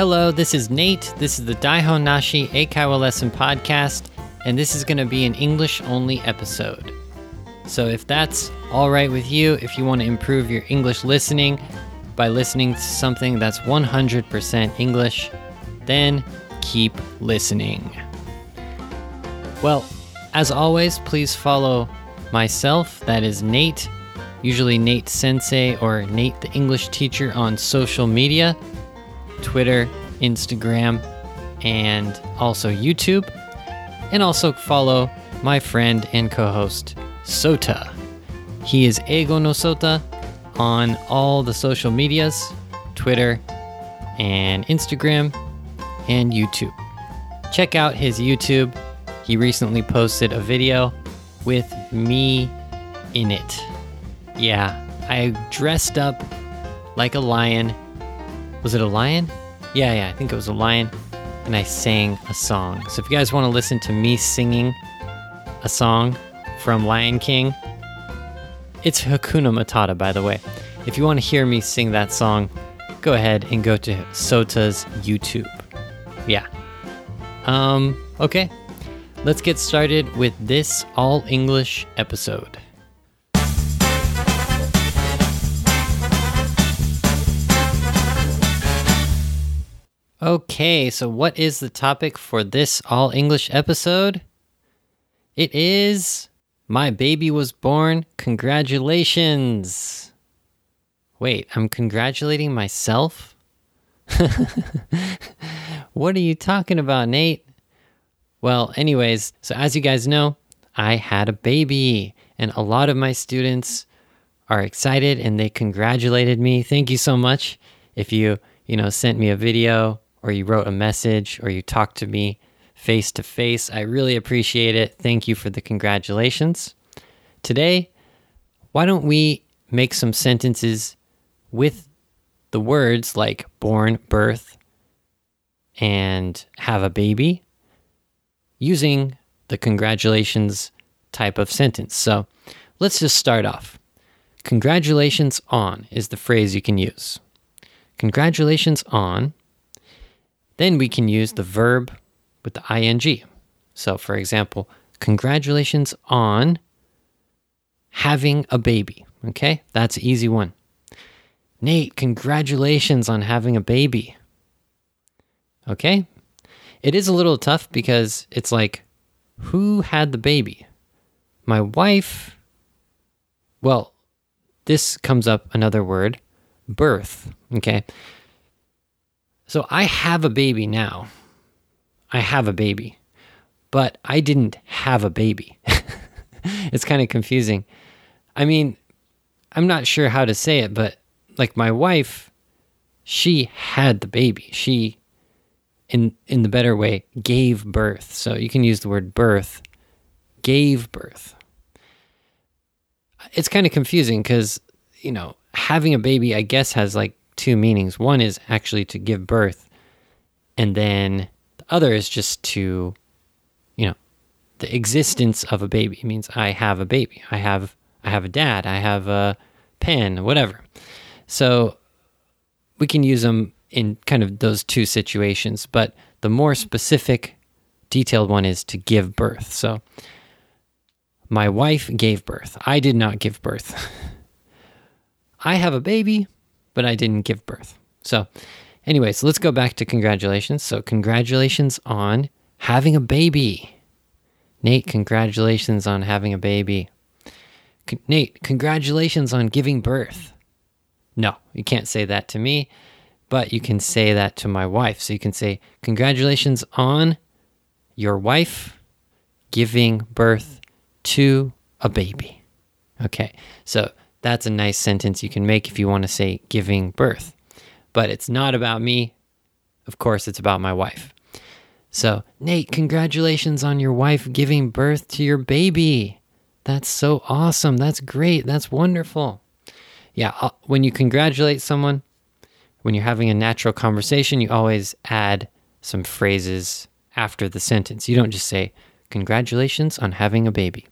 Hello, this is Nate. This is the Daihon Nashi Eikaiwa Lesson Podcast, and this is going to be an English only episode. So if that's all right with you, if you want to improve your English listening by listening to something that's 100% English, then keep listening. Well, as always, please follow myself, that is Nate, usually Nate Sensei or Nate the English teacher on social media Twitter, Instagram, and also YouTube. And also follow my friend and co host, Sota. He is Eigo no Sota on all the social medias Twitter and Instagram and YouTube. Check out his YouTube. He recently posted a video with me in it. Yeah, I dressed up like a lion. Was it a lion? Yeah, yeah, I think it was a lion. And I sang a song. So if you guys want to listen to me singing a song from Lion King, it's Hakuna Matata, by the way. If you want to hear me sing that song, go ahead and go to Sota's YouTube. Yeah. Um, okay. Let's get started with this all English episode. Okay, so what is the topic for this all English episode? It is My Baby Was Born. Congratulations. Wait, I'm congratulating myself? what are you talking about, Nate? Well, anyways, so as you guys know, I had a baby, and a lot of my students are excited and they congratulated me. Thank you so much. If you, you know, sent me a video or you wrote a message, or you talked to me face to face. I really appreciate it. Thank you for the congratulations. Today, why don't we make some sentences with the words like born, birth, and have a baby using the congratulations type of sentence. So let's just start off. Congratulations on is the phrase you can use. Congratulations on then we can use the verb with the ing. So, for example, congratulations on having a baby. Okay, that's an easy one. Nate, congratulations on having a baby. Okay, it is a little tough because it's like, who had the baby? My wife. Well, this comes up another word birth. Okay, so I have a baby now. I have a baby, but I didn't have a baby. it's kind of confusing. I mean, I'm not sure how to say it, but like my wife, she had the baby. She in in the better way gave birth. So you can use the word birth. Gave birth. It's kind of confusing cuz you know, having a baby I guess has like two meanings. One is actually to give birth, and then the other is just to, you know, the existence of a baby it means I have a baby. I have I have a dad. I have a pen, whatever. So we can use them in kind of those two situations, but the more specific, detailed one is to give birth. So my wife gave birth. I did not give birth. I have a baby but I didn't give birth. So, anyways, let's go back to congratulations. So, congratulations on having a baby. Nate, congratulations on having a baby. Nate, congratulations on giving birth. No, you can't say that to me, but you can say that to my wife. So you can say, Congratulations on your wife giving birth to a baby. Okay, so that's a nice sentence you can make if you want to say giving birth. But it's not about me. Of course, it's about my wife. So, Nate, congratulations on your wife giving birth to your baby. That's so awesome. That's great. That's wonderful. Yeah, uh, when you congratulate someone, when you're having a natural conversation, you always add some phrases after the sentence. You don't just say, Congratulations on having a baby.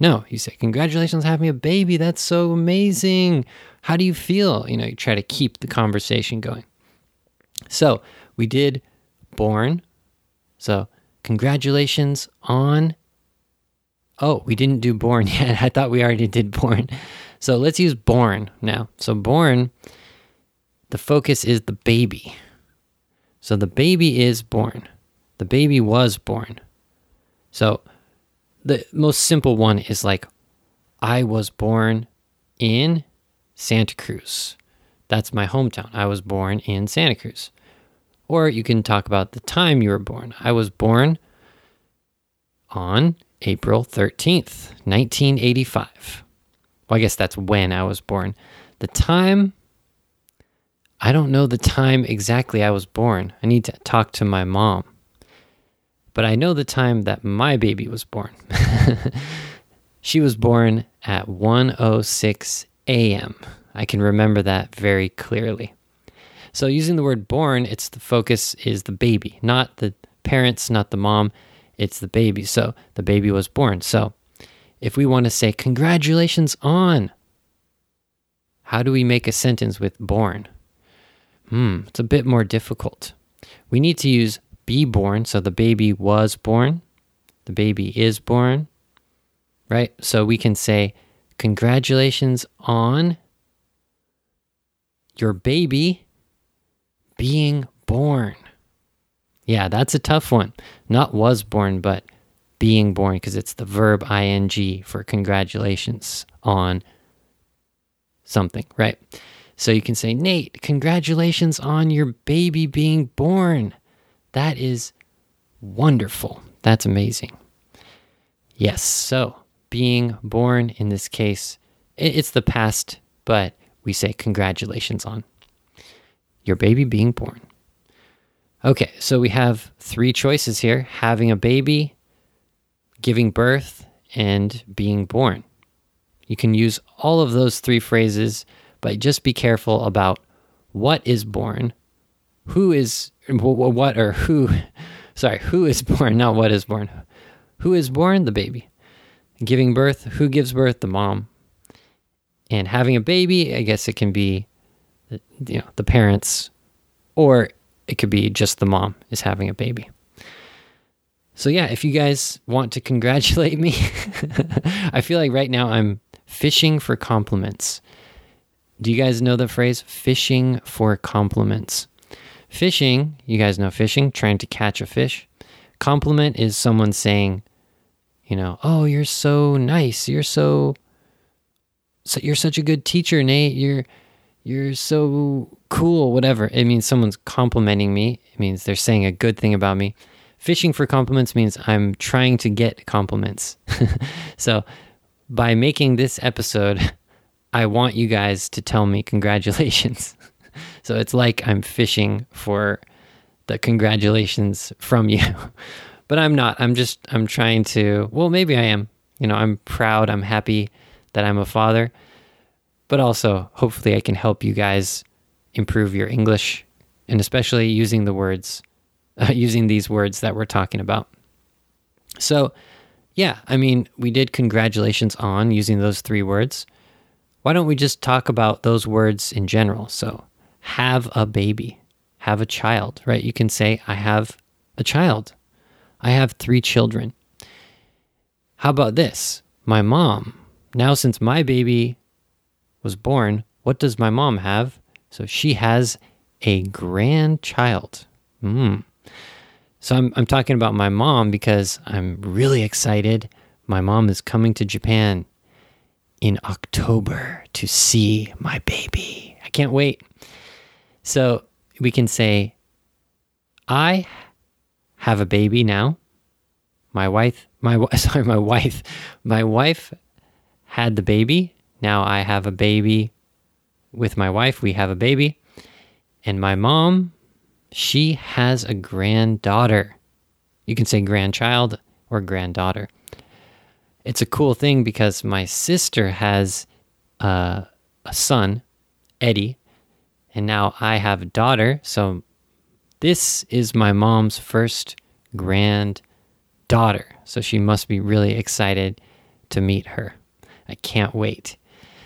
No, you say, Congratulations on having a baby. That's so amazing. How do you feel? You know, you try to keep the conversation going. So we did born. So congratulations on. Oh, we didn't do born yet. I thought we already did born. So let's use born now. So born, the focus is the baby. So the baby is born. The baby was born. So the most simple one is like, I was born in Santa Cruz. That's my hometown. I was born in Santa Cruz. Or you can talk about the time you were born. I was born on April 13th, 1985. Well, I guess that's when I was born. The time, I don't know the time exactly I was born. I need to talk to my mom. But I know the time that my baby was born. she was born at 1:06 a.m. I can remember that very clearly. So using the word born, it's the focus is the baby, not the parents, not the mom, it's the baby. So the baby was born. So if we want to say congratulations on, how do we make a sentence with born? Hmm, it's a bit more difficult. We need to use be born, so the baby was born, the baby is born, right? So we can say congratulations on your baby being born. Yeah, that's a tough one. Not was born, but being born, because it's the verb ing for congratulations on something, right? So you can say, Nate, congratulations on your baby being born. That is wonderful. That's amazing. Yes, so being born in this case, it's the past, but we say congratulations on your baby being born. Okay, so we have three choices here having a baby, giving birth, and being born. You can use all of those three phrases, but just be careful about what is born, who is, what or who, sorry, who is born, not what is born. Who is born? The baby. Giving birth, who gives birth? The mom. And having a baby, I guess it can be you know the parents or it could be just the mom is having a baby so yeah if you guys want to congratulate me i feel like right now i'm fishing for compliments do you guys know the phrase fishing for compliments fishing you guys know fishing trying to catch a fish compliment is someone saying you know oh you're so nice you're so, so you're such a good teacher nate you're you're so cool, whatever. It means someone's complimenting me. It means they're saying a good thing about me. Fishing for compliments means I'm trying to get compliments. so by making this episode, I want you guys to tell me congratulations. so it's like I'm fishing for the congratulations from you. but I'm not. I'm just I'm trying to well, maybe I am. You know, I'm proud, I'm happy that I'm a father but also hopefully I can help you guys improve your English and especially using the words, uh, using these words that we're talking about. So, yeah, I mean, we did congratulations on using those three words. Why don't we just talk about those words in general? So, have a baby, have a child, right? You can say, I have a child, I have three children. How about this? My mom, now since my baby was born, what does my mom have? So she has a grandchild. Mm. So I'm, I'm talking about my mom because I'm really excited. My mom is coming to Japan in October to see my baby. I can't wait. So we can say, I have a baby now. My wife, my sorry, my wife, my wife had the baby now I have a baby with my wife. We have a baby. And my mom, she has a granddaughter. You can say grandchild or granddaughter. It's a cool thing because my sister has uh, a son, Eddie, and now I have a daughter. So this is my mom's first granddaughter. So she must be really excited to meet her. I can't wait.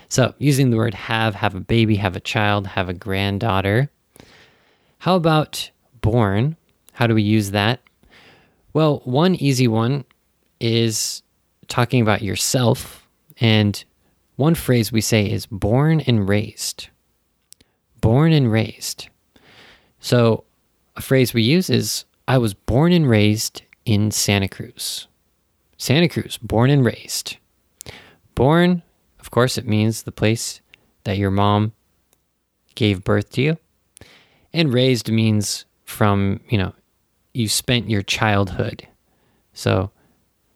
So, using the word have, have a baby, have a child, have a granddaughter. How about born? How do we use that? Well, one easy one is talking about yourself. And one phrase we say is born and raised. Born and raised. So a phrase we use is I was born and raised in Santa Cruz. Santa Cruz, born and raised. Born, of course, it means the place that your mom gave birth to you. And raised means from, you know, you spent your childhood. So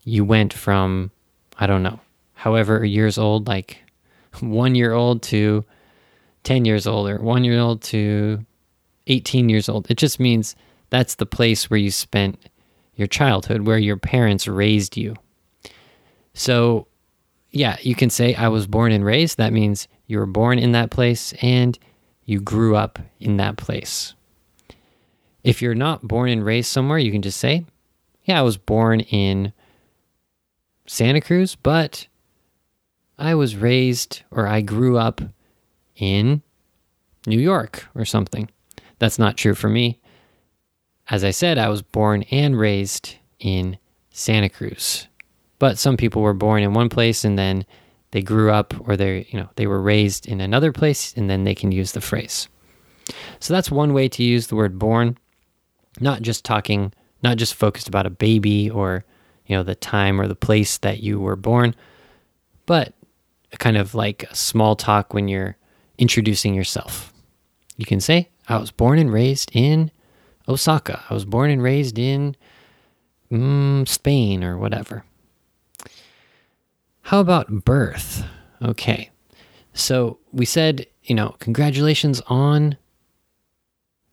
you went from, I don't know, however years old, like one year old to 10 years old, or one year old to 18 years old. It just means that's the place where you spent your childhood, where your parents raised you. So, yeah, you can say, I was born and raised. That means you were born in that place and you grew up in that place. If you're not born and raised somewhere, you can just say, Yeah, I was born in Santa Cruz, but I was raised or I grew up in New York or something. That's not true for me. As I said, I was born and raised in Santa Cruz. But some people were born in one place and then they grew up or they you know they were raised in another place and then they can use the phrase. So that's one way to use the word born, not just talking, not just focused about a baby or you know the time or the place that you were born, but kind of like a small talk when you're introducing yourself. You can say, I was born and raised in Osaka. I was born and raised in mm, Spain or whatever. How about birth? Okay. So we said, you know, congratulations on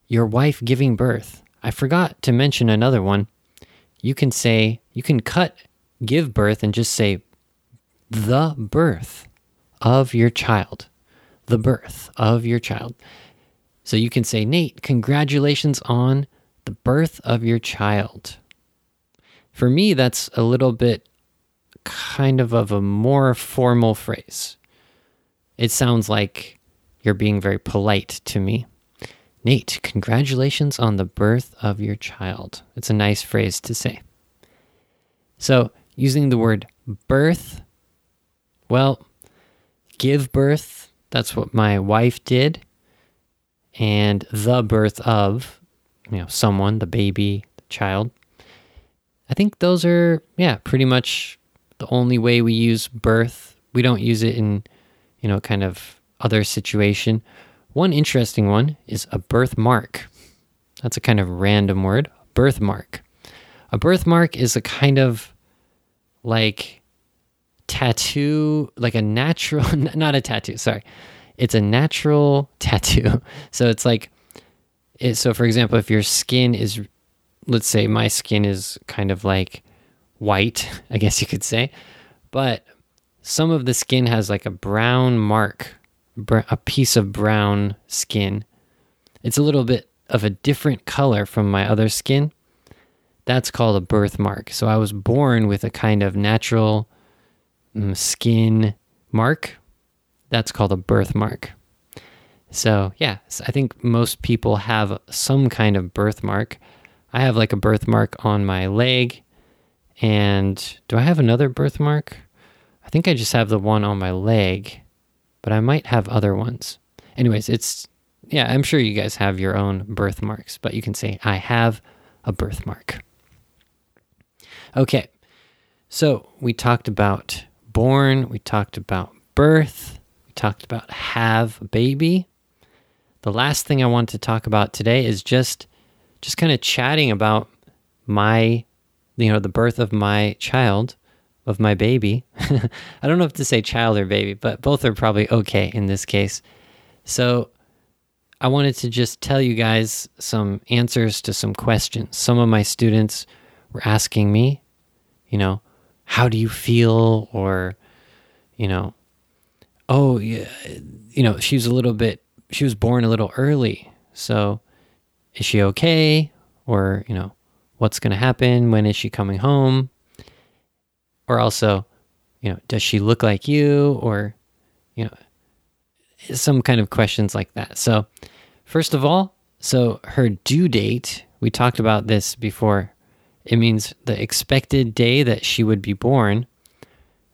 your wife giving birth. I forgot to mention another one. You can say, you can cut give birth and just say the birth of your child. The birth of your child. So you can say, Nate, congratulations on the birth of your child. For me, that's a little bit kind of of a more formal phrase. It sounds like you're being very polite to me. Nate, congratulations on the birth of your child. It's a nice phrase to say. So, using the word birth, well, give birth, that's what my wife did. And the birth of you know someone the baby the child. I think those are yeah pretty much the only way we use birth. We don't use it in you know kind of other situation. One interesting one is a birthmark. That's a kind of random word birthmark. A birthmark is a kind of like tattoo like a natural not a tattoo sorry it's a natural tattoo. So it's like, it, so for example, if your skin is, let's say my skin is kind of like white, I guess you could say, but some of the skin has like a brown mark, a piece of brown skin. It's a little bit of a different color from my other skin. That's called a birthmark. So I was born with a kind of natural Mm, skin mark that's called a birthmark. So, yeah, I think most people have some kind of birthmark. I have like a birthmark on my leg. And do I have another birthmark? I think I just have the one on my leg, but I might have other ones. Anyways, it's, yeah, I'm sure you guys have your own birthmarks, but you can say, I have a birthmark. Okay, so we talked about born, we talked about birth, we talked about have baby. The last thing I want to talk about today is just just kind of chatting about my you know the birth of my child of my baby. I don't know if to say child or baby, but both are probably okay in this case. So I wanted to just tell you guys some answers to some questions. Some of my students were asking me, you know, how do you feel or you know, oh, yeah, you know, she was a little bit, she was born a little early. So is she okay? Or, you know, what's going to happen? When is she coming home? Or also, you know, does she look like you? Or, you know, some kind of questions like that. So, first of all, So her due date, we talked about this before. It means the expected day that she would be born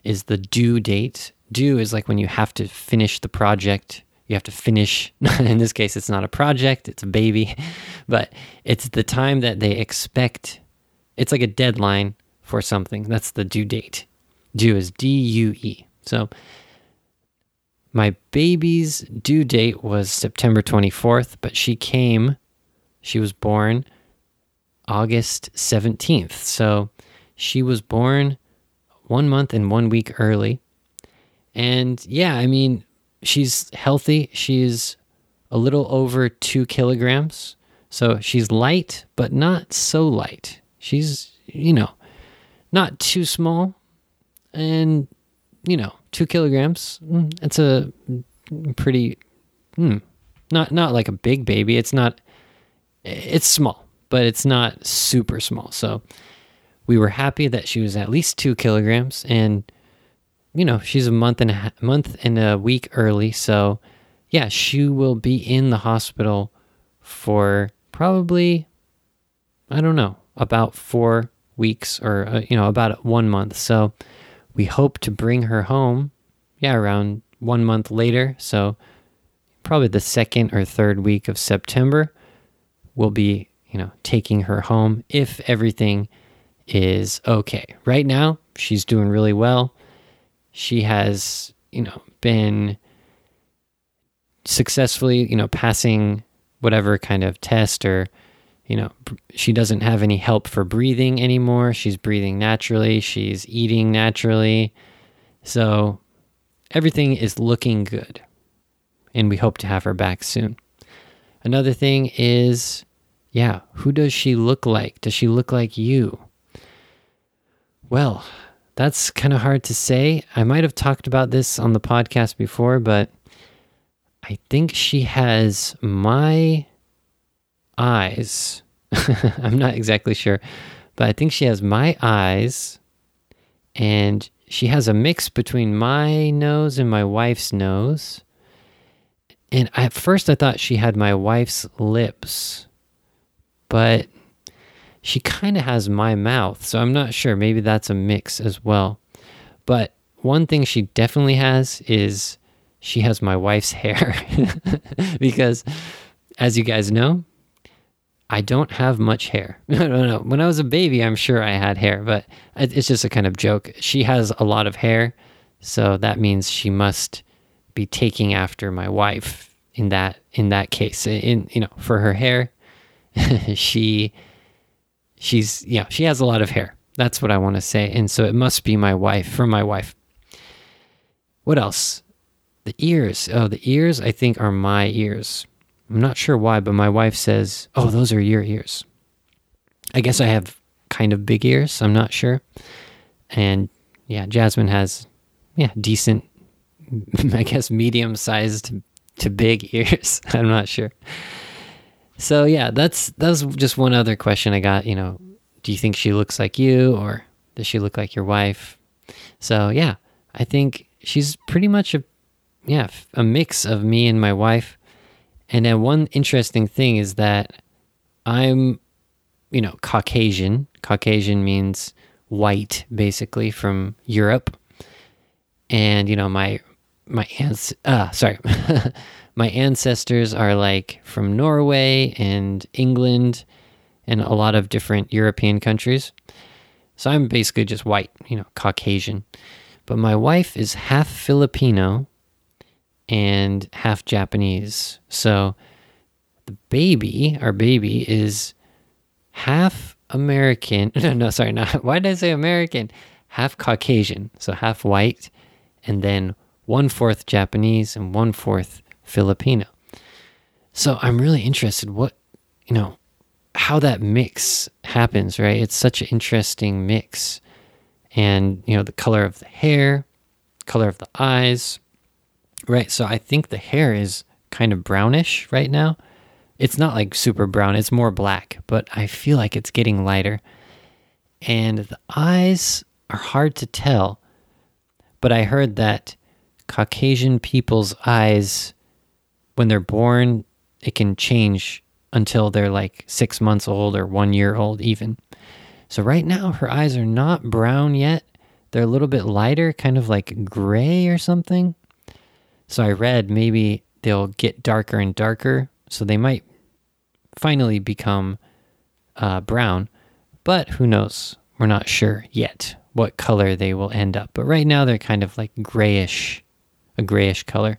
is the due date. Due is like when you have to finish the project. You have to finish. In this case, it's not a project, it's a baby, but it's the time that they expect. It's like a deadline for something. That's the due date. Due is D U E. So my baby's due date was September 24th, but she came, she was born August 17th. So she was born one month and one week early. And yeah, I mean, she's healthy. She's a little over two kilograms. So she's light, but not so light. She's, you know, not too small. And, you know, two kilograms. Mm, it's a pretty, hmm, not not like a big baby. It's not. It's small, but it's not super small. So we were happy that she was at least two kilograms, and you know she's a month and a month and a week early. So yeah, she will be in the hospital for probably I don't know about four weeks or uh, you know about one month. So we hope to bring her home, yeah, around one month later. So probably the second or third week of September, we'll be, you know, taking her home if everything is okay. Right now, she's doing really well. She has, you know, been successfully, you know, passing whatever kind of test or you know, she doesn't have any help for breathing anymore. She's breathing naturally, she's eating naturally. So everything is looking good. And we hope to have her back soon. Another thing is, yeah, who does she look like? Does she look like you? Well, that's kind of hard to say. I might have talked about this on the podcast before, but I think she has my eyes. I'm not exactly sure, but I think she has my eyes and she has a mix between my nose and my wife's nose. And at first I thought she had my wife's lips, but she kind of has my mouth. So I'm not sure. Maybe that's a mix as well. But one thing she definitely has is she has my wife's hair. because as you guys know, I don't have much hair. Don't know. When I was a baby, I'm sure I had hair, but it's just a kind of joke. She has a lot of hair, so that means she must be taking after my wife in that in that case. In you know, for her hair, she she's yeah, she has a lot of hair. That's what I want to say. And so it must be my wife, from my wife. What else? The ears. Oh, the ears I think are my ears. I'm not sure why, but my wife says, "Oh, those are your ears." I guess I have kind of big ears. I'm not sure. And yeah, Jasmine has yeah, decent I guess medium sized to big ears. I'm not sure. So yeah, that's that's just one other question I got, you know, do you think she looks like you or does she look like your wife? So yeah, I think she's pretty much a yeah, a mix of me and my wife. And then one interesting thing is that I'm, you know, Caucasian. Caucasian means white, basically from Europe. And you know, my my aunts, uh, sorry, my ancestors are like from Norway and England and a lot of different European countries. So I'm basically just white, you know, Caucasian. But my wife is half Filipino and half Japanese. So the baby, our baby, is half American. No, no, sorry, not. Why did I say American? Half Caucasian, so half white, and then one fourth Japanese and one fourth Filipino. So I'm really interested what, you know, how that mix happens, right? It's such an interesting mix. And, you know, the color of the hair, color of the eyes, Right. So I think the hair is kind of brownish right now. It's not like super brown, it's more black, but I feel like it's getting lighter. And the eyes are hard to tell. But I heard that Caucasian people's eyes, when they're born, it can change until they're like six months old or one year old, even. So right now, her eyes are not brown yet. They're a little bit lighter, kind of like gray or something. So I read maybe they'll get darker and darker. So they might finally become uh, brown. But who knows? We're not sure yet what color they will end up. But right now, they're kind of like grayish, a grayish color.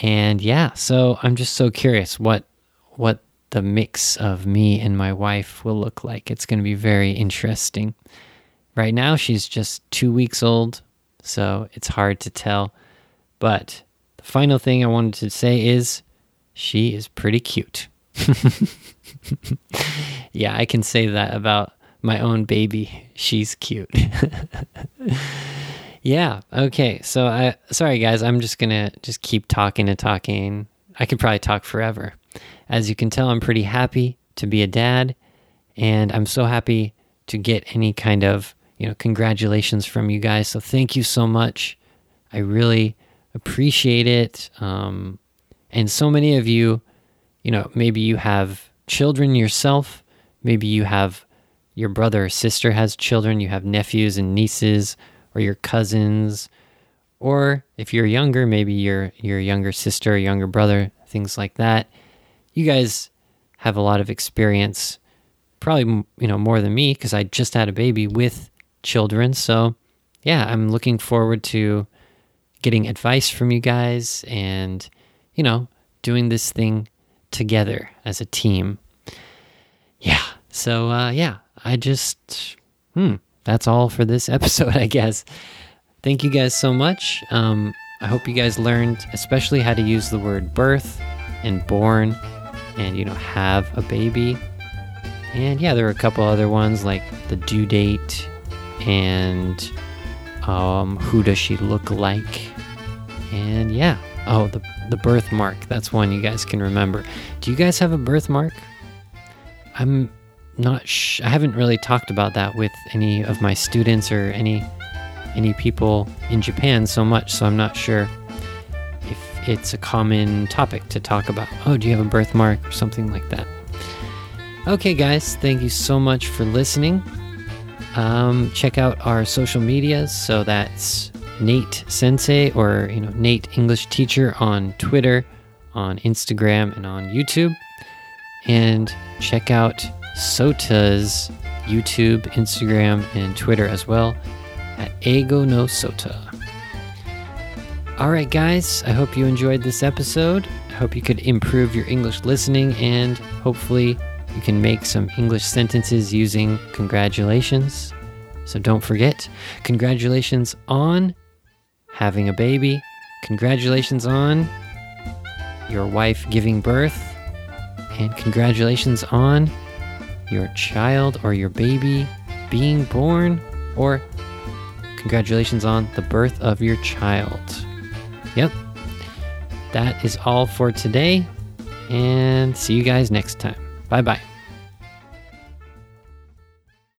And yeah, so I'm just so curious what what the mix of me and my wife will look like. It's going to be very interesting. Right now, she's just two weeks old, so it's hard to tell. But the final thing I wanted to say is she is pretty cute. yeah, I can say that about my own baby. She's cute. yeah, okay. So I sorry guys, I'm just going to just keep talking and talking. I could probably talk forever. As you can tell, I'm pretty happy to be a dad, and I'm so happy to get any kind of, you know, congratulations from you guys. So thank you so much. I really appreciate it. Um, and so many of you, you know, maybe you have children yourself, maybe you have your brother or sister has children, you have nephews and nieces, or your cousins, or if you're younger, maybe your your younger sister, younger brother, things like that you guys have a lot of experience, probably you know more than me because I just had a baby with children. So yeah, I'm looking forward to getting advice from you guys and you know doing this thing together as a team. Yeah. So uh, yeah, I just hmm, that's all for this episode, I guess. Thank you guys so much. Um, I hope you guys learned, especially how to use the word birth and born and you know have a baby. And yeah, there are a couple other ones like the due date and um, who does she look like? And yeah, oh the the birthmark. That's one you guys can remember. Do you guys have a birthmark? I'm not. Sh- I haven't really talked about that with any of my students or any any people in Japan so much, so I'm not sure if it's a common topic to talk about. Oh, do you have a birthmark or something like that? Okay, guys, thank you so much for listening. Um, check out our social medias. So that's Nate Sensei or you know Nate English Teacher on Twitter, on Instagram, and on YouTube. And check out Sota's YouTube, Instagram, and Twitter as well at Eigo no Sota. All right, guys, I hope you enjoyed this episode. I hope you could improve your English listening and hopefully you can make some English sentences using congratulations. So don't forget, congratulations on having a baby, congratulations on your wife giving birth, and congratulations on your child or your baby being born, or congratulations on the birth of your child. Yep. That is all for today, and see you guys next time. Bye bye.